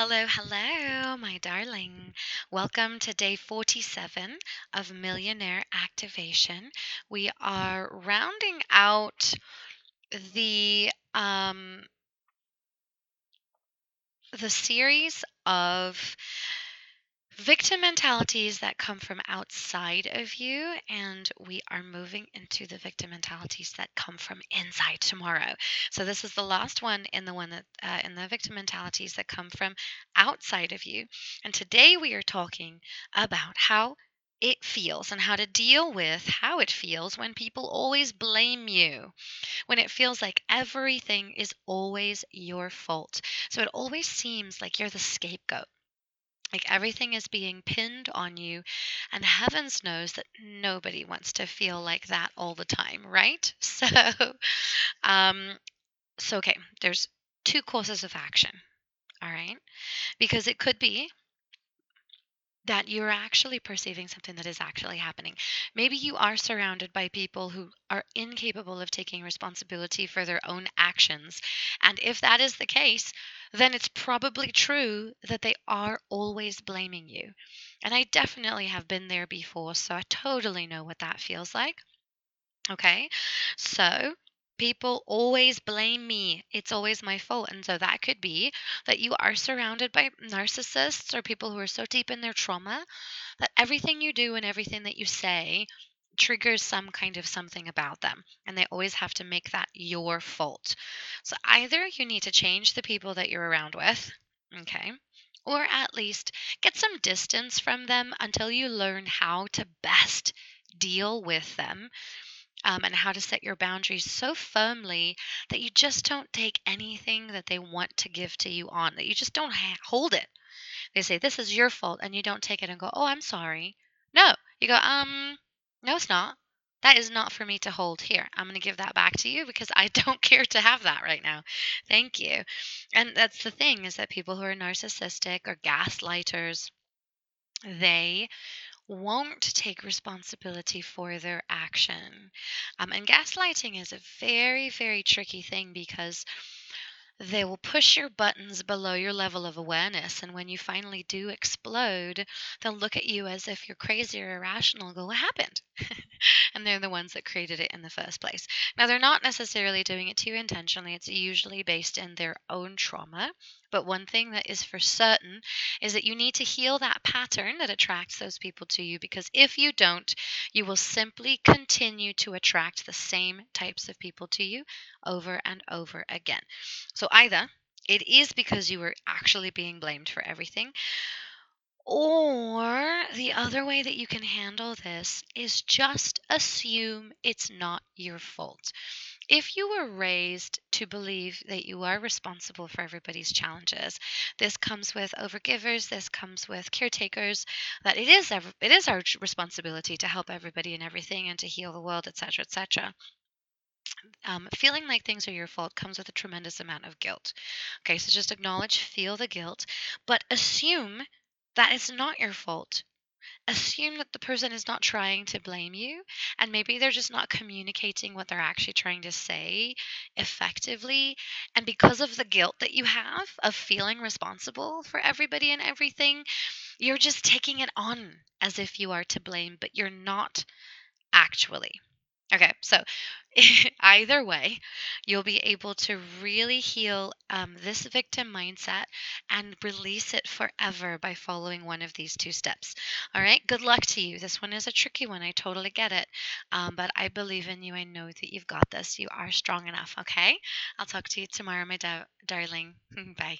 Hello, hello, my darling. Welcome to day 47 of Millionaire Activation. We are rounding out the um the series of victim mentalities that come from outside of you and we are moving into the victim mentalities that come from inside tomorrow so this is the last one in the one that uh, in the victim mentalities that come from outside of you and today we are talking about how it feels and how to deal with how it feels when people always blame you. When it feels like everything is always your fault. So it always seems like you're the scapegoat like everything is being pinned on you, and heavens knows that nobody wants to feel like that all the time, right? So, um, so okay, there's two courses of action, all right? Because it could be that you're actually perceiving something that is actually happening. Maybe you are surrounded by people who are incapable of taking responsibility for their own actions. And if that is the case, then it's probably true that they are always blaming you. And I definitely have been there before, so I totally know what that feels like. Okay, so people always blame me. It's always my fault. And so that could be that you are surrounded by narcissists or people who are so deep in their trauma that everything you do and everything that you say triggers some kind of something about them. And they always have to make that your fault. So either you need to change the people that you're around with, okay? Or at least get some distance from them until you learn how to best deal with them um, and how to set your boundaries so firmly that you just don't take anything that they want to give to you on, that you just don't ha- hold it. They say, This is your fault, and you don't take it and go, Oh, I'm sorry. No, you go, Um, no, it's not. That is not for me to hold here. I'm going to give that back to you because I don't care to have that right now. Thank you. And that's the thing is that people who are narcissistic or gaslighters, they won't take responsibility for their action. Um, and gaslighting is a very, very tricky thing because they will push your buttons below your level of awareness. And when you finally do explode, they'll look at you as if you're crazy or irrational go, What happened? and they're the ones that created it in the first place. Now, they're not necessarily doing it to you intentionally, it's usually based in their own trauma. But one thing that is for certain is that you need to heal that pattern that attracts those people to you because if you don't, you will simply continue to attract the same types of people to you over and over again. So either it is because you were actually being blamed for everything, or the other way that you can handle this is just assume it's not your fault. If you were raised to believe that you are responsible for everybody's challenges, this comes with overgivers, this comes with caretakers, that it is it is our responsibility to help everybody and everything and to heal the world, etc., etc. Um, feeling like things are your fault comes with a tremendous amount of guilt. Okay, so just acknowledge, feel the guilt, but assume that it's not your fault assume that the person is not trying to blame you and maybe they're just not communicating what they're actually trying to say effectively. And because of the guilt that you have of feeling responsible for everybody and everything you're just taking it on as if you are to blame but you're not actually Okay, so either way, you'll be able to really heal um, this victim mindset and release it forever by following one of these two steps. All right, good luck to you. This one is a tricky one. I totally get it. Um, but I believe in you. I know that you've got this. You are strong enough. Okay, I'll talk to you tomorrow, my da- darling. Bye.